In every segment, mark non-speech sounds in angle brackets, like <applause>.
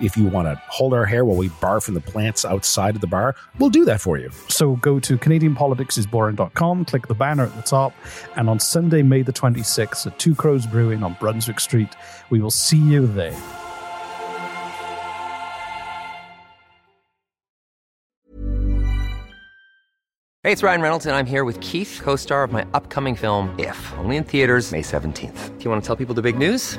If you want to hold our hair while we barf from the plants outside of the bar, we'll do that for you. So go to CanadianPoliticsIsBoring.com, click the banner at the top, and on Sunday, May the 26th at Two Crows Brewing on Brunswick Street, we will see you there. Hey, it's Ryan Reynolds, and I'm here with Keith, co star of my upcoming film, If, only in theaters, May 17th. Do you want to tell people the big news?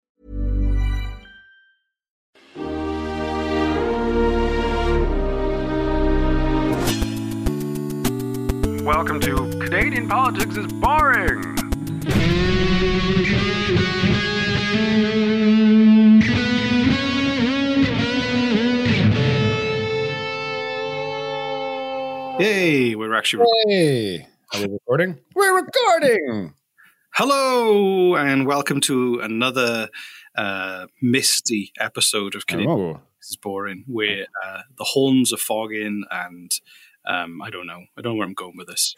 Welcome to Canadian Politics is Boring. Hey, we're actually Hey, are we recording? We're recording. hello and welcome to another uh, misty episode of Canadian Oh, Politics is Boring, where uh, the horns are fogging and um, I don't know. I don't know where I'm going with this.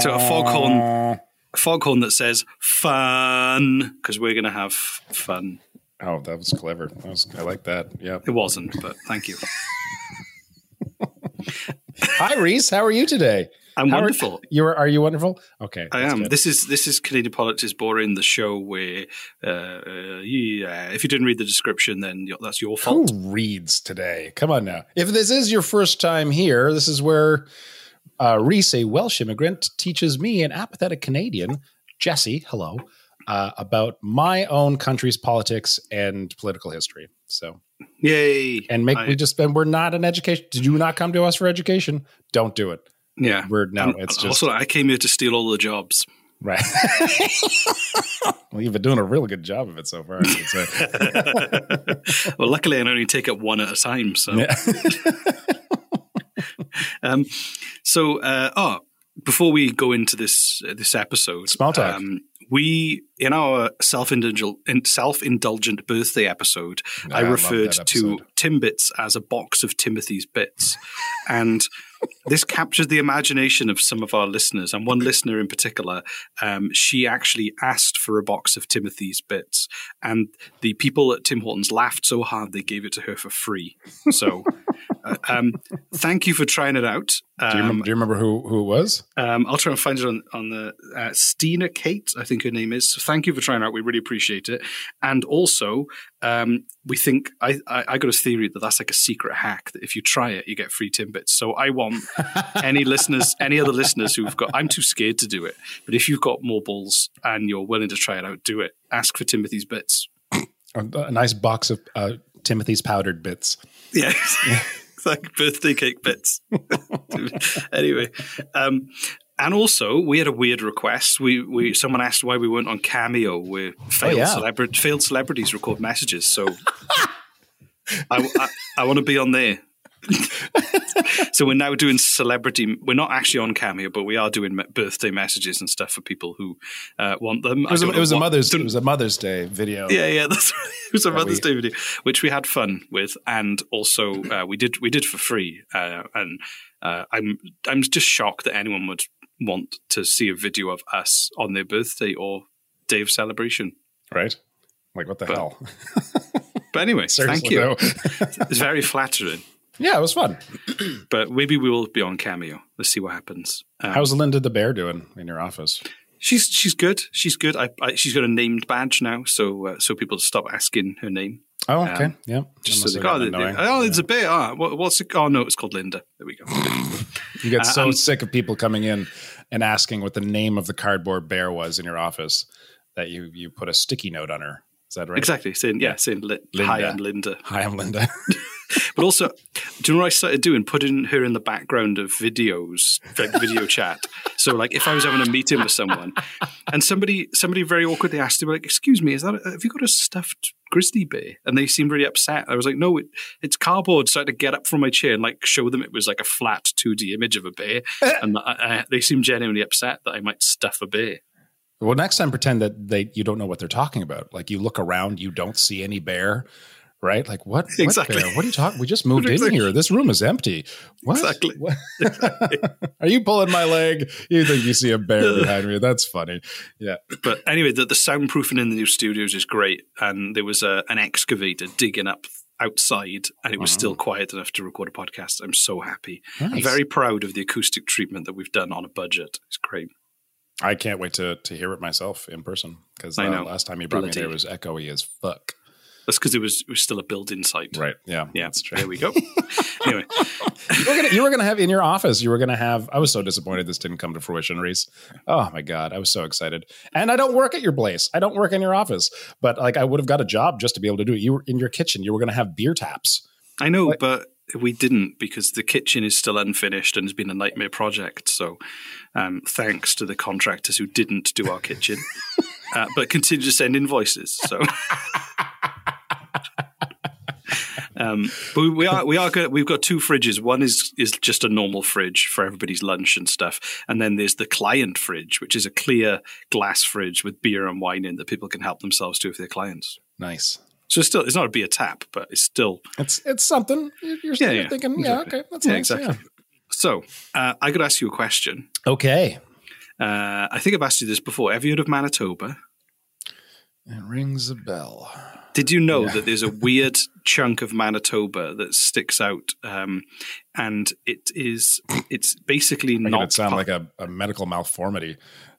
So a foghorn. A foghorn that says "fun" because we're going to have fun. Oh, that was clever. That was, I like that. Yeah. It wasn't, but thank you. <laughs> Hi, Reese. How are you today? I'm wonderful. You are? Are you wonderful? Okay, I am. good. This is this is Canadian Politics is Boring, the show where uh, uh, yeah, if you didn't read the description, then that's your fault. Who reads today? Come on now. If this is your first time here, this is where uh, Reese, a Welsh immigrant, teaches me, an apathetic Canadian, Jesse, hello, uh, about my own country's politics and political history. So, Yay! and make I- we just, and we're not an education. Did you not come to us for education? Don't do it. Yeah. We're no, And it's just also I came here to steal all the jobs. right. <laughs> well, you've been doing a really good job of it so far. I say. <laughs> well, luckily I only take it one at a time. So Yeah. <laughs> Um, so, uh, oh, before we go into this uh, this episode, Small talk. Um, we in our self indulgent self indulgent birthday episode, I, I referred that to. Timbits as a box of Timothy's bits, and this captured the imagination of some of our listeners. And one listener in particular, um, she actually asked for a box of Timothy's bits, and the people at Tim Hortons laughed so hard they gave it to her for free. So. Um, thank you for trying it out. do, you Um, remember, do you remember who who it was? um, I'll try and find it on on the uh, Stina Kate, I think her name is. So thank you for trying it out. We really appreciate it. And also, um, we think I, I I got a theory that that's like a secret hack that if you try it, you get free timbits. So I want <laughs> any listeners, any other listeners who've got. I'm too scared to do it, but if you've got more balls and you're willing to try it out, do it. Ask for Timothy's bits. A, a nice box of uh, Timothy's powdered bits. Yeah. <laughs> <laughs> Like birthday cake bits. <laughs> anyway, um, and also we had a weird request. We we someone asked why we weren't on Cameo, where failed, yeah. celebra- failed celebrities record messages. So <laughs> I, I, I want to be on there. So we're now doing celebrity. We're not actually on Cameo, but we are doing birthday messages and stuff for people who uh, want them. It was, a, it was a Mother's. It was a Mother's Day video. Yeah, yeah, <laughs> that's right. It was a Mother's we, Day video, which we had fun with, and also uh, we did we did for free. Uh, and uh, I'm I'm just shocked that anyone would want to see a video of us on their birthday or day of celebration. Right. Like what the but, hell? but anyway, <laughs> thank you. No. it's very flattering. Yeah, it was fun. <clears throat> but maybe we will be on Cameo. Let's see what happens. Um, How's Linda the bear doing in your office? She's she's good. She's good. I, I, she's got a named badge now, so uh, so people stop asking her name. Oh, okay. Um, yeah. Just so they, oh, they, oh, it's yeah. a bear. Ah, what, what's it? Oh, no, it's called Linda. There we go. <laughs> you get uh, so sick of people coming in and asking what the name of the cardboard bear was in your office that you you put a sticky note on her. Is that right? Exactly. Saying yeah, saying li- hi, I'm Linda. Hi, I'm Linda. <laughs> but also, do you know what I started doing? Putting her in the background of videos, like video chat. So, like, if I was having a meeting with someone, and somebody somebody very awkwardly asked me, like, "Excuse me, is that a, have you got a stuffed grizzly bear?" And they seemed really upset. I was like, "No, it, it's cardboard." So I had to get up from my chair and like show them it was like a flat two D image of a bear, <laughs> and I, I, they seemed genuinely upset that I might stuff a bear. Well, next time pretend that they you don't know what they're talking about. Like you look around, you don't see any bear, right? Like what? <laughs> Exactly. What, what are you talking? We just moved <laughs> exactly. in here. This room is empty. What? Exactly. What? <laughs> are you pulling my leg? You think you see a bear behind me? That's funny. Yeah. But anyway, the, the soundproofing in the new studios is great, and there was a, an excavator digging up outside and it was wow. still quiet enough to record a podcast. I'm so happy. Nice. I'm very proud of the acoustic treatment that we've done on a budget. It's great. I can't wait to to hear it myself in person because uh, last time you brought Bloody. me there was echoey as fuck. That's because it was it was still a building site. Right. Yeah. Yeah. That's true. There we go. <laughs> anyway, you were, gonna, you were gonna have in your office. You were gonna have. I was so disappointed this didn't come to fruition, Reese. Oh my god, I was so excited. And I don't work at your place. I don't work in your office. But like, I would have got a job just to be able to do it. You were in your kitchen. You were gonna have beer taps. I know, like, but we didn't because the kitchen is still unfinished and has been a nightmare project. So, um, thanks to the contractors who didn't do our kitchen, <laughs> uh, but continue to send invoices. So. <laughs> Um, but we are we are good. We've got two fridges. One is is just a normal fridge for everybody's lunch and stuff, and then there's the client fridge, which is a clear glass fridge with beer and wine in that people can help themselves to if they're clients. Nice. So it's still, it's not a beer tap, but it's still it's it's something. You're, yeah, yeah, thinking, exactly. yeah, okay, that's yeah, nice, exactly. Yeah. So uh, I got to ask you a question. Okay. Uh, I think I've asked you this before. Have you heard of Manitoba? It rings a bell. Did you know yeah. that there's a weird chunk of Manitoba that sticks out, um, and it is it's basically not. It sound like a, a medical malformity.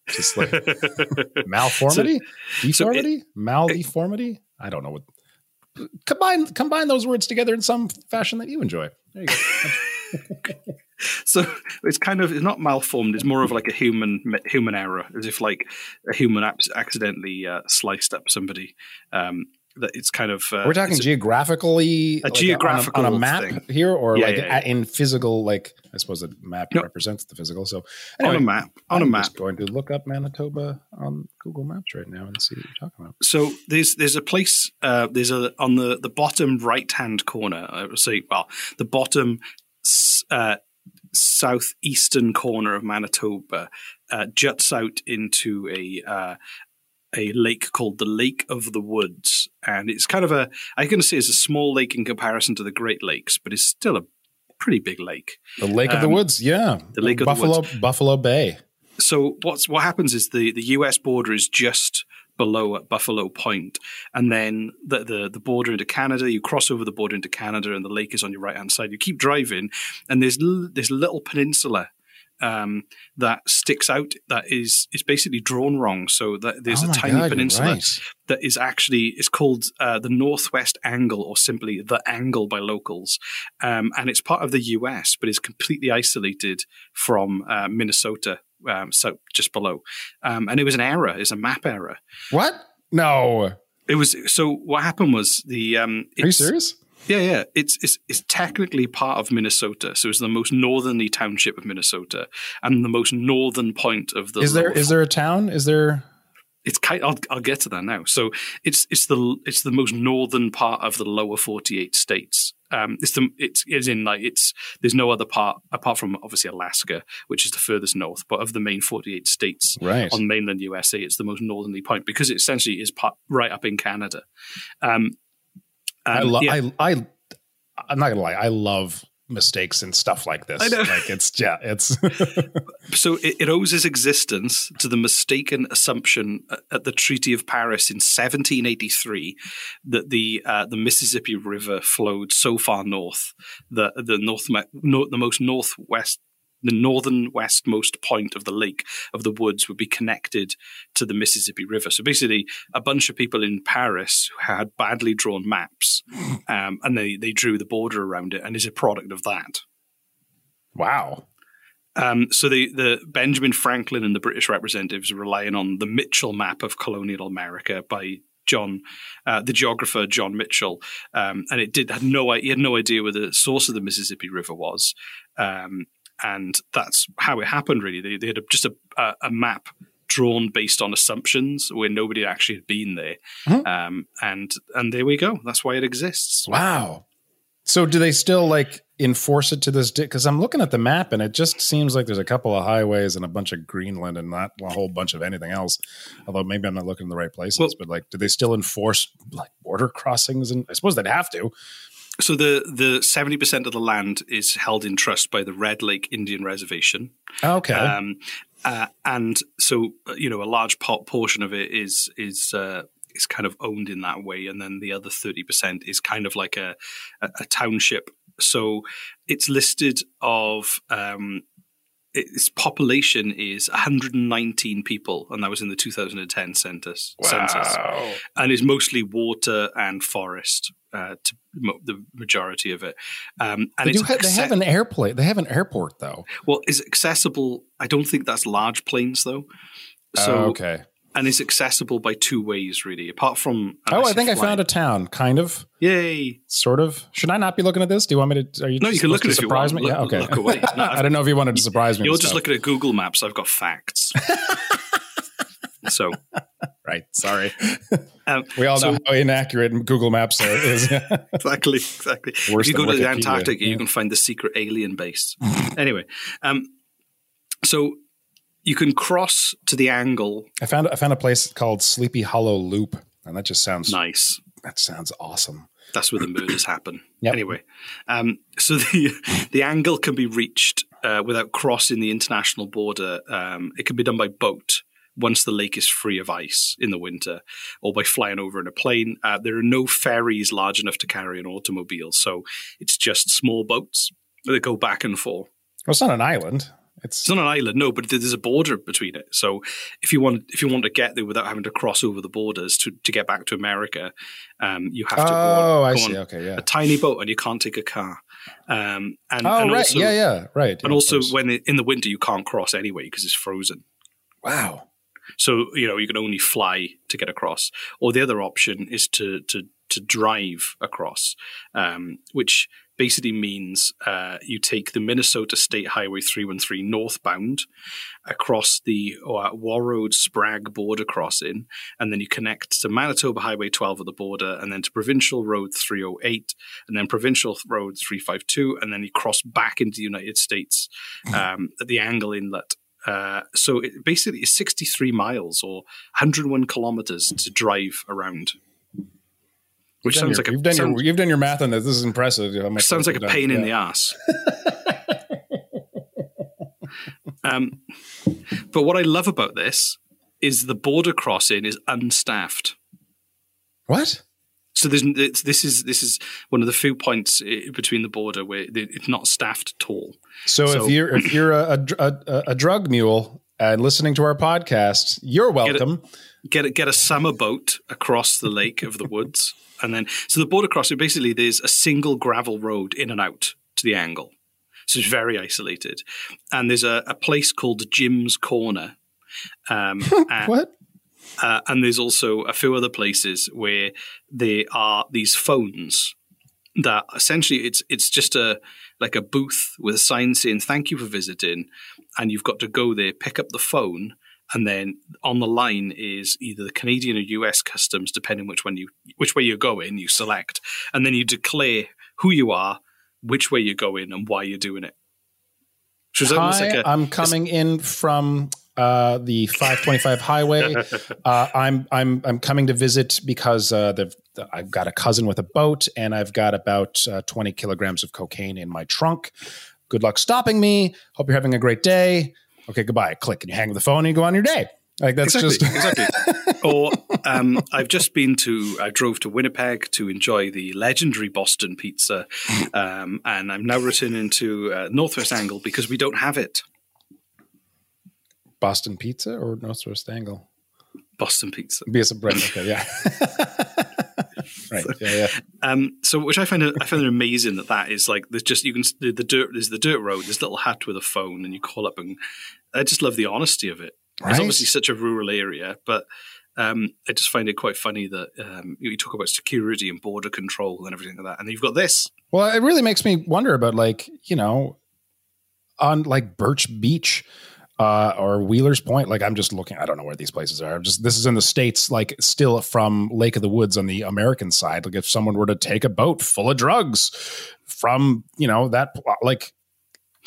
Just like <laughs> malformity, so, deformity, so maldeformity. I don't know what combine combine those words together in some fashion that you enjoy. There you go. <laughs> so it's kind of it's not malformed. It's more of like a human human error, as if like a human accidentally uh, sliced up somebody. Um, it's kind of uh, we're talking geographically a like geographical on a, on a map thing. here or yeah, like yeah, yeah. in physical like i suppose a map no. represents the physical so anyway, on a map on I'm a map going to look up manitoba on google maps right now and see what you're talking about so there's there's a place uh, there's a on the the bottom right hand corner i would say well the bottom uh, southeastern corner of manitoba uh, juts out into a uh, a lake called the Lake of the Woods, and it's kind of a I can say it's a small lake in comparison to the Great Lakes, but it's still a pretty big lake. The Lake um, of the um, Woods, yeah, the Lake of Buffalo, the Woods. Buffalo Bay. So what's what happens is the the U.S. border is just below at Buffalo Point, and then the, the the border into Canada. You cross over the border into Canada, and the lake is on your right hand side. You keep driving, and there's l- this little peninsula um, that sticks out that is is basically drawn wrong. So that there's oh a tiny God, peninsula right. that is actually is called uh, the Northwest Angle or simply the Angle by locals, um, and it's part of the U.S. but is completely isolated from uh, Minnesota, um, so just below. Um, and it was an error, it's a map error. What? No. It was so. What happened was the. Um, Are you serious? Yeah, yeah. It's, it's it's technically part of Minnesota, so it's the most northerly township of Minnesota and the most northern point of the. Is there is there a town? Is there? It's kind. I'll I'll get to that now. So it's it's the it's the most northern part of the lower forty eight states. um, it's the it's, it's in like it's there's no other part apart from obviously Alaska, which is the furthest north, but of the main 48 states Right. on mainland USA, it's the most northerly point because it essentially is part, right up in Canada. Um, I love. yeah, I, I. I'm not gonna lie. I love mistakes and stuff like this. I know. Like it's yeah. It's <laughs> so it, it owes its existence to the mistaken assumption at- at the Treaty of Paris in 1783 that the uh, the Mississippi River flowed so far north that the north no, the most northwest the northern westmost point of the lake of the woods would be connected to the Mississippi River. So basically, a bunch of people in Paris had badly drawn maps, <laughs> um, and they they drew the border around it, and is a product of that. wow. Um, so the, the Benjamin Franklin and the British representatives are relying on the Mitchell map of colonial America by John, uh, the geographer John Mitchell, um, and it did had no he had no idea where the source of the Mississippi River was, um, and that's how it happened. Really, they, they had a, just a, a, a map drawn based on assumptions where nobody actually had been there, um, and and there we go. That's why it exists. Wow. So do they still like enforce it to this day? Because I'm looking at the map and it just seems like there's a couple of highways and a bunch of Greenland and not a whole bunch of anything else. Although maybe I'm not looking in the right places. Well- but like, do they still enforce like border crossings? And I suppose they'd have to. So the the seventy percent of the land is held in trust by the Red Lake Indian Reservation. Okay. Um, uh, and so uh, you know a large po- portion of it is is uh, is kind of owned in that way, and then the other thirty percent is kind of like a, a, a township. So it's listed of um, its population is 119 people, and that was in the 2010 census. census and is mostly water and forest. Uh, to mo- the majority of it, um, and They, it's do ha- they have an airplane. They have an airport though. well, is accessible. I don't think that's large planes though. So oh, okay. and it's accessible by two ways, really. Apart from Oh, I think I found a town. Kind of. Yay! Sort of. Should I not be looking at this? Do you want me to? Are you No, you can look at it surprise me? Look- yeah. Okay. look away. <laughs> No, I don't know if you wanted to <laughs> surprise me. You're just stuff. looking at Google Maps. I've got facts. <laughs> so right. Sorry. <laughs> um, We all so- know how inaccurate Google Maps are, is. <laughs> exactly, exactly. Worse if you go to the Wikipedia, Antarctica, yeah. you can find the secret alien base. <laughs> anyway, um, so you can cross to the angle. I found I found a place called Sleepy Hollow Loop, and that just sounds Nice. that sounds awesome. That's where the murders happen. <clears throat> Yep. Anyway, um, so the the angle can be reached uh, without crossing the international border. Um, it can be done by boat once the lake is free of ice in the winter, or by flying over in a plane. Uh, there are no ferries large enough to carry an automobile, so it's just small boats that go back and forth. Well, it's not an island. It's It's not an island, no, but there's a border between it. So if you want, if you want to get there without having to cross over the borders to, to get back to America, um, you have to. go oh, on, I go see. Okay, yeah. a tiny boat, and you can't take a car. Um, and, Oh, and right. also, yeah, yeah, right. And Yeah, also, when it, in the winter you can't cross anyway because it's frozen. wow. So you know you can only fly to get across. Or the other option is to to to drive across, um, which basically means uh, you take the Minnesota State Highway 313 northbound across the uh, Warroad Sprague border crossing, and then you connect to Manitoba Highway 12 at the border, and then to Provincial Road 308, and then Provincial Road 352, and then you cross back into the United States um, at the Angle Inlet. Uh, so it basically is 63 miles or 101 kilometers to drive around. Which sounds your- like a you've done sounds, your you've done your math on this. This is impressive. sounds like a you've pain done. in the ass. <laughs> um, but what I love about this is the border crossing is unstaffed. What? So there's it's, this is this is one of the few points between the border where it's not staffed at all. So, So- if you're if you're a, a, a, a drug mule and listening to our podcast, you're welcome. Get a, get a summer boat across the lake of the woods, and then so the border crossing basically there's a single gravel road in and out to the angle, so it's very isolated, and there's a, a place called Jim's Corner. Um, <laughs> What? Uh, and there's also a few other places where there are these phones that essentially it's it's just a like a booth with a sign saying thank you for visiting and you've got to go there pick up the phone and then on the line is either the Canadian or US customs depending which one you which way you're going you select and then you declare who you are, which way you're going, and why you're doing it. Which almost Hi, like a, I'm coming in from uh, the 525 highway. <laughs> Uh, I'm I'm I'm coming to visit because uh, the, the, I've got a cousin with a boat, and I've got about uh, 20 kilograms of cocaine in my trunk. Good luck stopping me. Hope you're having a great day. Okay, goodbye. Click, and you hang up the phone, and you go on your day. Like that's exactly, just <laughs> exactly. Or um, I've just been to. I drove to Winnipeg to enjoy the legendary Boston pizza, um, and I'm now returning to uh, Northwest Angle because we don't have it. Boston Pizza or Northwest Angle? Boston Pizza. Be a brand. Okay, yeah. <laughs> right. So, yeah, yeah. Um, so, which I find I find it amazing that that is like there's just you can the, the dirt there's the dirt road, this little hut with a phone, and you call up and I just love the honesty of it. Right? It's obviously such a rural area, but um, I just find it quite funny that um, you talk about security and border control and everything like that, and you've got this. Well, it really makes me wonder about like you know, on like Birch Beach uh, or Wheeler's Point. Like I'm just looking. I don't know where these places are. I'm just this is in the states. Like still from Lake of the Woods on the American side. Like if someone were to take a boat full of drugs from you know that like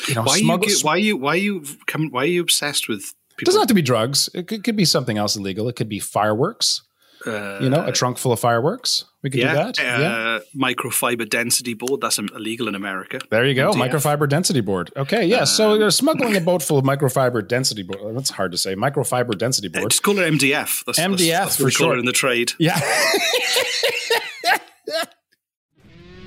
you know why smuggle, you why you why you come why are you obsessed with? People? It doesn't have to be drugs. It could, could be something else illegal. It could be fireworks. Uh, you know, a trunk full of fireworks. We could yeah, do that. Uh, yeah. Microfiber density board. That's illegal in America. There you go. MDF. Microfiber density board. Okay. Yeah. Um, so you're smuggling a boat full of microfiber density board. That's hard to say. Microfiber density board. Just call it MDF. That's, MDF that's, that's for sure. in the trade. Yeah. <laughs>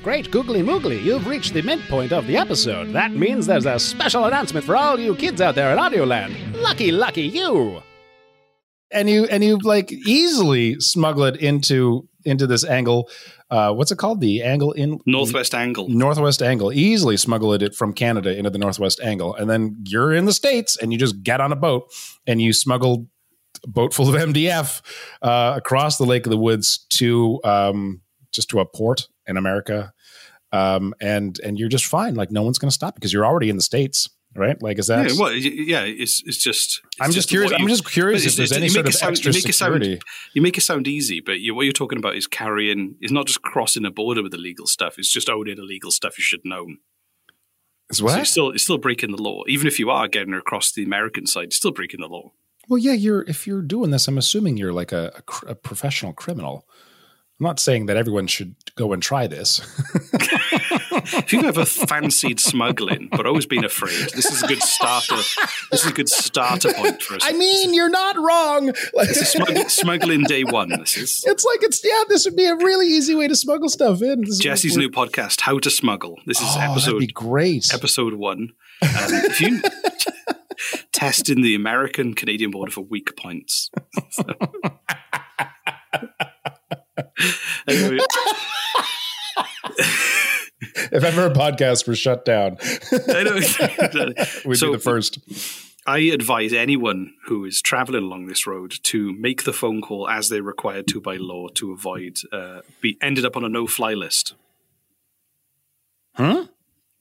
Great googly moogly, you've reached the midpoint of the episode. That means there's a special announcement for all you kids out there in Audioland. Lucky, lucky you! And you and you like easily smuggle it into into this angle. Uh, what's it called? The angle in northwest angle. Northwest angle. Easily smuggle it from Canada into the northwest angle, and then you're in the states, and you just get on a boat and you smuggle a boat full of MDF uh, across the Lake of the Woods to um, just to a port in America, um, and and you're just fine. Like no one's going to stop because you're already in the states right? Like, is that? Yeah, well, yeah, it's it's just. It's I'm just, just curious. I'm just curious if there's any sort of sound, extra you security. Sound, you make it sound easy, but you, what you're talking about is carrying. Is not just crossing a border with illegal stuff. It's just owning illegal stuff you should know. Is what? So you're still, you're still breaking the law, even if you are getting across the American side. Still breaking the law. Well, yeah, you're. If you're doing this, I'm assuming you're like a, a, a professional criminal. I'm not saying that everyone should go and try this. <laughs> if you've ever fancied smuggling but always been afraid, this is a good starter. This is a good starter point for us. I mean, you're not wrong. It's smugg- smuggling day one. This is. It's like it's yeah. This would be a really easy way to smuggle stuff in. Jesse's new podcast, How to Smuggle. This is oh, episode great. Episode one. Um, if you <laughs> testing the American Canadian border for weak points. <laughs> So. <laughs> anyway. <laughs> if ever a podcast were shut down, I know. <laughs> we'd so, be the first. I advise anyone who is traveling along this road to make the phone call as they're required to by law to avoid uh, be ended up on a no-fly list. Huh?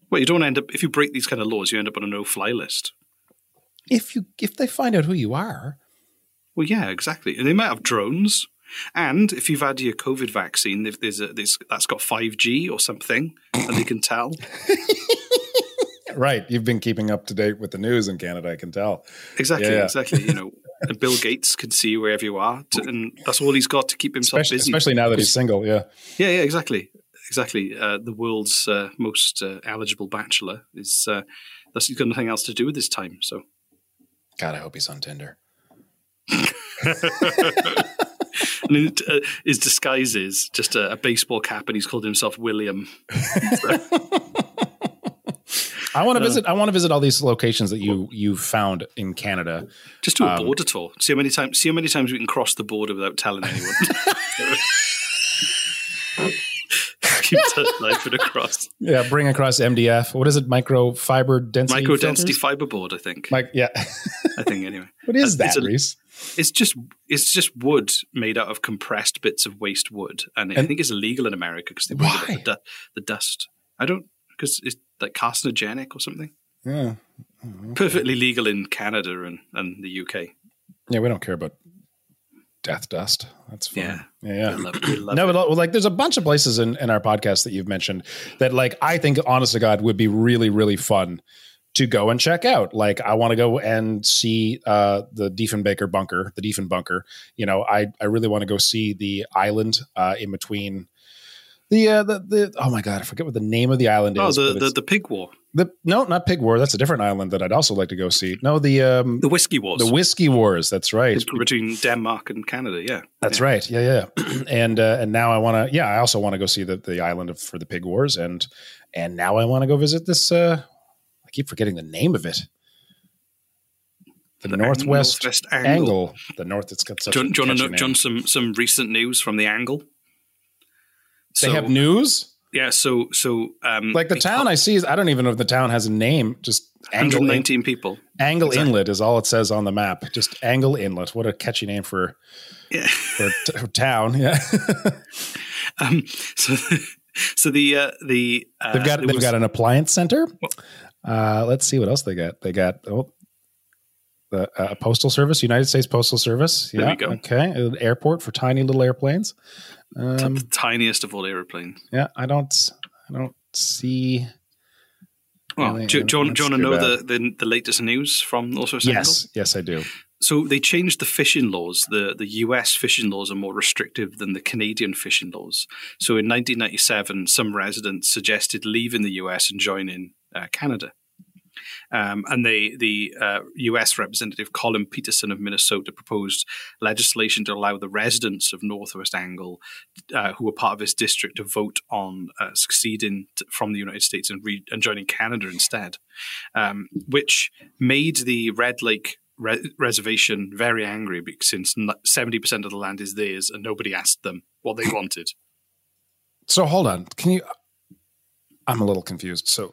Well, you don't end up if you break these kind of laws, you end up on a no-fly list. If you if they find out who you are. Well, yeah, exactly. And they might have drones. And if you've had your COVID vaccine, if there's a there's, that's got five G or something, and they can tell. <laughs> right, you've been keeping up to date with the news in Canada. I can tell. Exactly, yeah. exactly. You know, <laughs> and Bill Gates can see wherever you are, to, and that's all he's got to keep himself especially, busy. Especially now that he's single. Yeah. Yeah, yeah, exactly, exactly. Uh, the world's uh, most uh, eligible bachelor is. Uh, that's he's got nothing else to do with his time. So. God, I hope he's on Tinder. <laughs> and uh, his disguise is just a, a, baseball cap, and he's called himself William. <laughs> I want to uh, visit. I want to visit all these locations that you you found in Canada. Just do a um, border tour. See how many times. See how many times we can cross the border without telling anyone. <laughs> <laughs> Keep knifing across. Yeah, bring across MDF. What is it? Microfiber density. Micro density fiberboard. I think. Like yeah. I think anyway. What is that, Reese? It's just it's just wood made out of compressed bits of waste wood, and, and I think it's illegal in America because they why? The, the, dust. I don't because it's like carcinogenic or something. Yeah, oh, okay. perfectly legal in Canada and, and the UK. Yeah, we don't care about Death Dust. That's fun. Yeah. Yeah. yeah. We love, we love no, but like, there's a bunch of places in, in our podcast that you've mentioned that, like, I think, honest to God, would be really, really fun to go and check out. Like, I want to go and see uh, the Diefenbaker bunker, the Diefenbunker. You know, I I really want to go see the island uh, in between the uh, the the. Oh my God, I forget what the name of the island oh, is. the, the, the pig war, the no, not Pig War. That's a different island that I'd also like to go see. No, the um, the whiskey wars, the Whiskey Wars. That's right. between Denmark and Canada. Yeah, That's yeah. right. Yeah, yeah. <clears throat> and uh, and now I want to. Yeah, I also want to go see the the island of, for the Pig Wars, and and now I want to go visit this. Uh, I keep forgetting the name of it. The, The northwest, Northwest angle. Angle. The north. It's got such. John, a John, name. John, some some recent news from the Angle. They have news Yeah, so so um, like the town I see. Is, I don't even know if the town has a name. Just Angle In- people. Angle Exactly. Inlet is all it says on the map. Just Angle Inlet. What a catchy name for Yeah. for t- town. Yeah, <laughs> Um, so <laughs> so the uh, the uh, they've got they've was- got an appliance center. Uh, let's see what else they got. They got oh, the uh, postal service, United States Postal Service. There yeah, we go. Okay, an airport for tiny little airplanes. Um, the tiniest of all airplanes. yeah, I don't, I don't see. Well, Really, do, do, you want, do you want to know the, the the latest news from Angle? Yes, yes, I do. So they changed the fishing laws. The the US fishing laws are more restrictive than the Canadian fishing laws. So in 1997, some residents suggested leaving the US and joining uh, Canada. Um, and they, the uh, U.S. Representative Collin Peterson of Minnesota proposed legislation to allow the residents of Northwest Angle, uh, who were part of his district, to vote on uh, succeeding t- from the United States and, re- and joining Canada instead, um, which made the Red Lake re- reservation very angry because since seventy percent of the land is theirs and nobody asked them what they wanted. So hold on. Can you? I'm a little confused. So,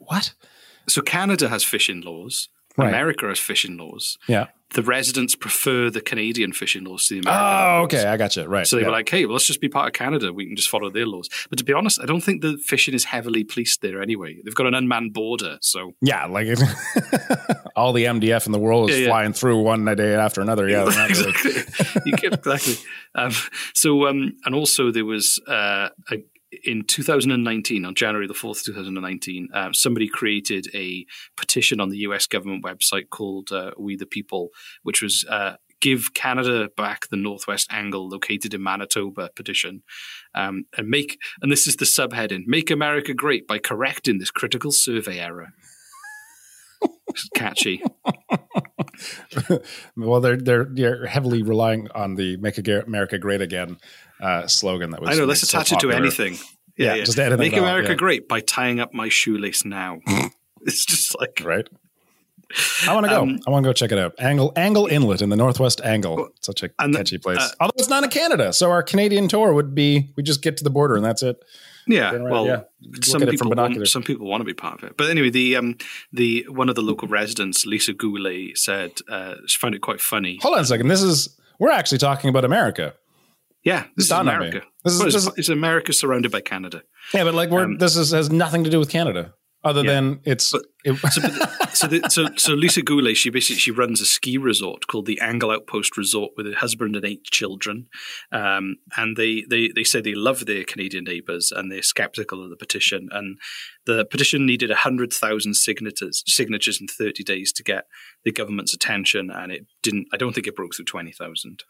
what? So Canada has fishing laws. Right. America has fishing laws. Yeah. The residents prefer the Canadian fishing laws to the American. Oh, laws. okay. I got you. Right. So they yeah. were like, "Hey, well, let's just be part of Canada. We can just follow their laws." But to be honest, I don't think the fishing is heavily policed there anyway. They've got an unmanned border, so Yeah, like <laughs> all the MDF in the world is Yeah, yeah. flying through one day after another. Yeah, really- exactly. <laughs> you get, exactly. Um, so, um, and also there was uh, a, in 2019, on January the 4th, 2019, uh, somebody created a petition on the US government website called uh, We the People, which was uh, Give Canada Back the Northwest Angle located in Manitoba petition. Um, and make, and this is the subheading Make America Great by correcting this critical survey error. Catchy. <laughs> well, they're they're they're heavily relying on the "Make America Great Again" uh, slogan that was. I know. Let's so attach it to anything. Yeah, just anything Make America yeah. great by tying up my shoelace now. <laughs> it's just like Right. I want to go. Um, I want to go check it out. Angle Angle Inlet in the Northwest Angle. Such a and the- catchy place. uh, Although it's not in Canada, so our Canadian tour would be we just get to the border and that's it. Yeah. Right, well, yeah. Some people want, some people want to be part of it. But anyway, the um the one of the local residents, Lisa Goulet, said uh, she found it quite funny. Hold on a second. This is we're actually talking about America. Yeah, this is on me. America. This is- Well, it's, is- it's America surrounded by Canada. Yeah, but like we're Um, this is, has nothing to do with Canada, other Yeah. than it's. But- it- So, so, the, so, so Lisa Goulet, she basically she runs a ski resort called the Angle Outpost Resort with her husband and eight children, um, and they, they they say they love their Canadian neighbours and they're skeptical of the petition. And the petition needed hundred thousand signatures signatures in thirty days to get the government's attention, and it didn't. I don't think it broke through twenty thousand.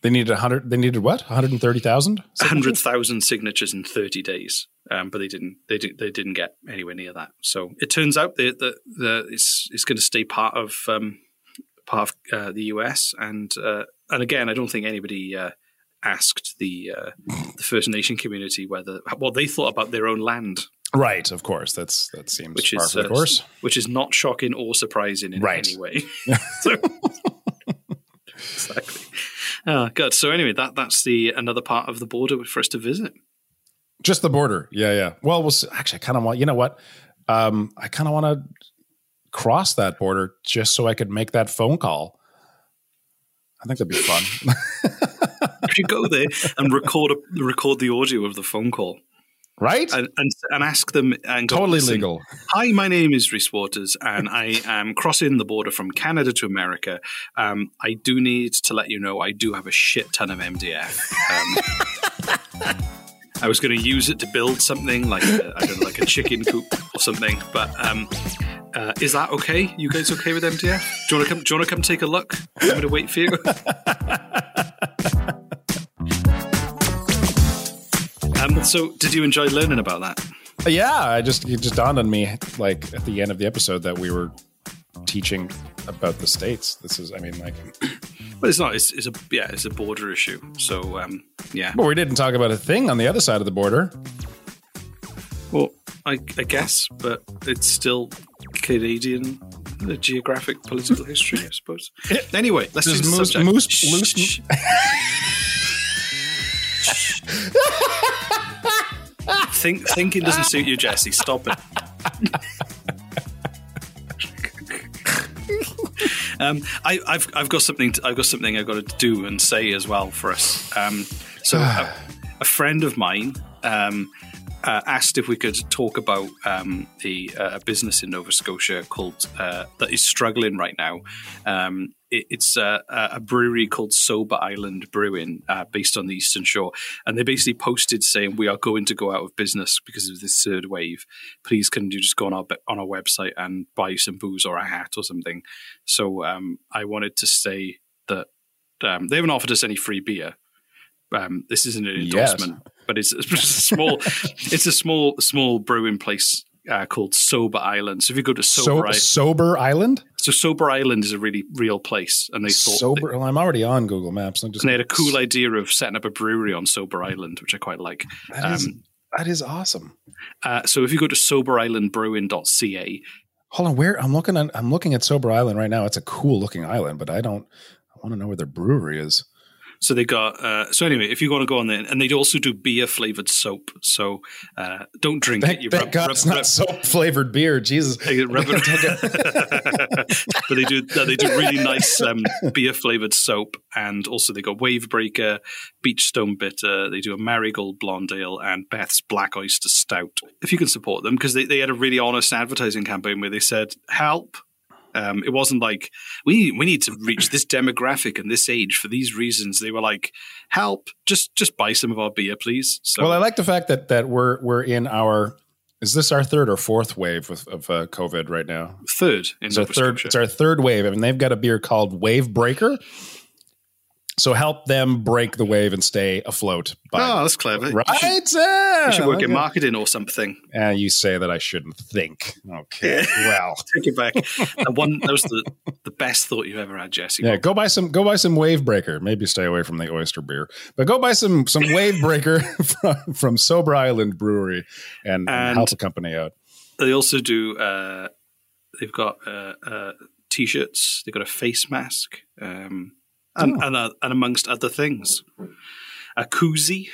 They needed a hundred. They needed what? One hundred and thirty thousand. hundred thousand signatures in thirty days, um, but they didn't. They didn't. They didn't get anywhere near that. So it turns out that the, the it's it's going to stay part of um, part of uh, the US, and uh, and again, I don't think anybody uh, asked the uh, the First Nation community whether what they thought about their own land, Right, of course. That's that seems which is the uh, course. which is not shocking or surprising in Right. any way. <laughs> so. Oh, good. So anyway, that that's the another part of the border for us to visit. Just the border. Yeah, yeah. Well, we'll see. actually I kind of want. You know what? Um, I kind of want to cross that border just so I could make that phone call. I think that'd be fun. <laughs> if you go there and record a, record the audio of the phone call, right? and, and, and ask them and go, totally legal. Hi, my name is Reese Waters, and I am crossing the border from Canada to America. Um, I do need to let you know I do have a shit ton of MDF. Um, <laughs> I was going to use it to build something like a, I don't know, like a chicken coop or something. But um, uh, is that okay? You guys okay with MDF? Do you want to come? Do you want to come take a look? I'm going to wait for you. <laughs> um, so, did you enjoy learning about that? Yeah, I just it just dawned on me like at the end of the episode that we were teaching about the states. This is, I mean, like, <clears throat> But it's not. It's, it's a yeah. It's a border issue. So um, yeah. but we didn't talk about a thing on the other side of the border. Well, I, I guess, but it's still Canadian uh, geographic political history, I suppose. <laughs> Anyway, let's the moose- moose- loose-. <laughs> <laughs> Think, thinking doesn't suit you, Jesse. Stop it. um, I, I've I've got something. To, I've got something I've got to do and say as well for us. Um, so a, a friend of mine um, uh, asked if we could talk about um, the uh, a business in Nova Scotia called uh, that is struggling right now. Um, it, it's uh, a brewery called Sober Island Brewing, uh, based on the Eastern Shore, and they basically posted saying we are going to go out of business because of this third wave. Please, can you just go on our on our website and buy some booze or a hat or something? So um, I wanted to say that um, they haven't offered us any free beer. Um, this isn't an Yes. But it's, <laughs> it's a small, it's a small, small brewing place uh, called Sober Island. So if you go to Sober So, Island, sober Island, so Sober Island is a really real place, and they thought sober. Well, I'm already on Google Maps. I'm just and they had a cool idea of setting up a brewery on Sober Island, which I quite like. That is, Um, that is awesome. uh, so if you go to soberislandbrewing.ca, Hold on, where I'm looking at I'm looking at Sober Island right now. It's a cool looking island, but I don't I want to know where their brewery is. So they got. Uh, so anyway, if you want to go on there, and they also do beer flavored soap. So uh, don't drink Thank, it. You thank rub- God rub- it's not soap flavored beer. Jesus. Rub <laughs> but they do they do really nice um, beer flavored soap, and also they got Wave Breaker, Beach Stone Bitter. They do a Marigold Blonde Ale and Beth's Black Oyster Stout. If you can support them, because they, they had a really honest advertising campaign where they said help. Um, it wasn't like we we need to reach this demographic and this age for these reasons. They were like, help, just just buy some of our beer, please. So Well, I like the fact that that we're we're in our is this our third or fourth wave of, of uh, COVID right now? third in It's our third. It's our third wave. I mean, they've got a beer called Wave Breaker. So help them break the wave and stay afloat. By, Oh, that's clever. right? You should, Yeah, you should work like in marketing or something. Uh, you say that I shouldn't think. Okay. <laughs> well, Take it back. that one that was the, the best thought you've ever had, Jesse. yeah. Go buy some. Go buy some Wave Breaker. Maybe stay away from the oyster beer, but go buy some some Wave Breaker <laughs> from, from Sober Island Brewery and, and And- help the company out. They also do. Uh, they've got uh, uh, t-shirts. They've got a face mask, um, and and, uh, and amongst other things, a koozie,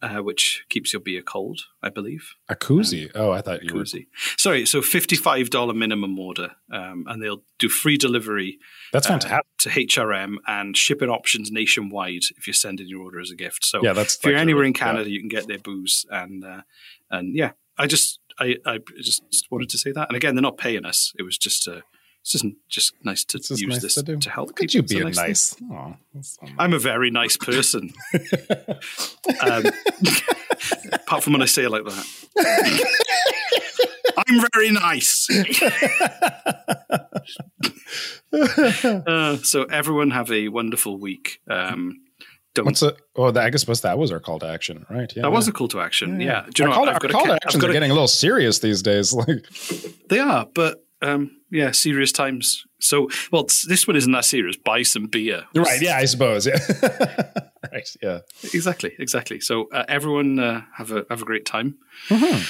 uh, which keeps your beer cold, I believe. A koozie. Oh, I thought you were. Koozie. Sorry, so fifty-five dollar minimum order, um, and they'll do free delivery That's uh, fantastic. to HRM and shipping options nationwide if you're sending your order as a gift. So Yeah, that's if you're anywhere in yeah. Canada, you can get their booze and uh, and yeah, I just I, I just wanted to say that. And again, they're not paying us. It was just uh, it's just just nice to just use nice this to to help. Look people. you a nice nice. So nice. I'm a very nice person. <laughs> um, <laughs> apart from when I say it like that. <laughs> I'm very nice. uh, so everyone have a wonderful week. Um, don't. What's a? Oh, I guess suppose that was our call to action, right? Yeah, that was a call to action. Yeah. Do our know call, what? our call to actions are getting a little serious these days. Like, They are, but um, yeah, serious times. So, well, this one isn't that serious. Buy some beer. right? Yeah, I suppose. Yeah, <laughs> right. Yeah. exactly, exactly. So, uh, everyone uh, have a have a great time. Uh,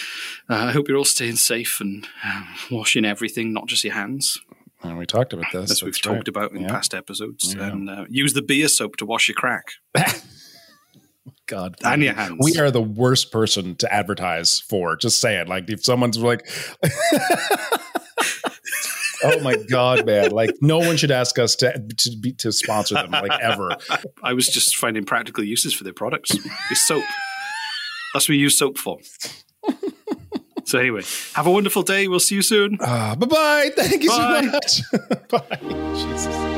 I hope you're all staying safe and um, washing everything, not just your hands, And we talked about this. as we've that's talked right. about in Yeah. past episodes. Yeah. And uh, use the beer soap to wash your crack <laughs> God, and your hands. we are the worst person to advertise for. Just say it. Like if someone's like, <laughs> oh my god, man! Like no one should ask us to to be to sponsor them like ever. I was just finding practical uses for their products. It's soap. That's what we use soap for. So anyway, have a wonderful day. We'll see you soon. Uh, bye bye. Thank you Bye. so much. <laughs> bye. Jesus.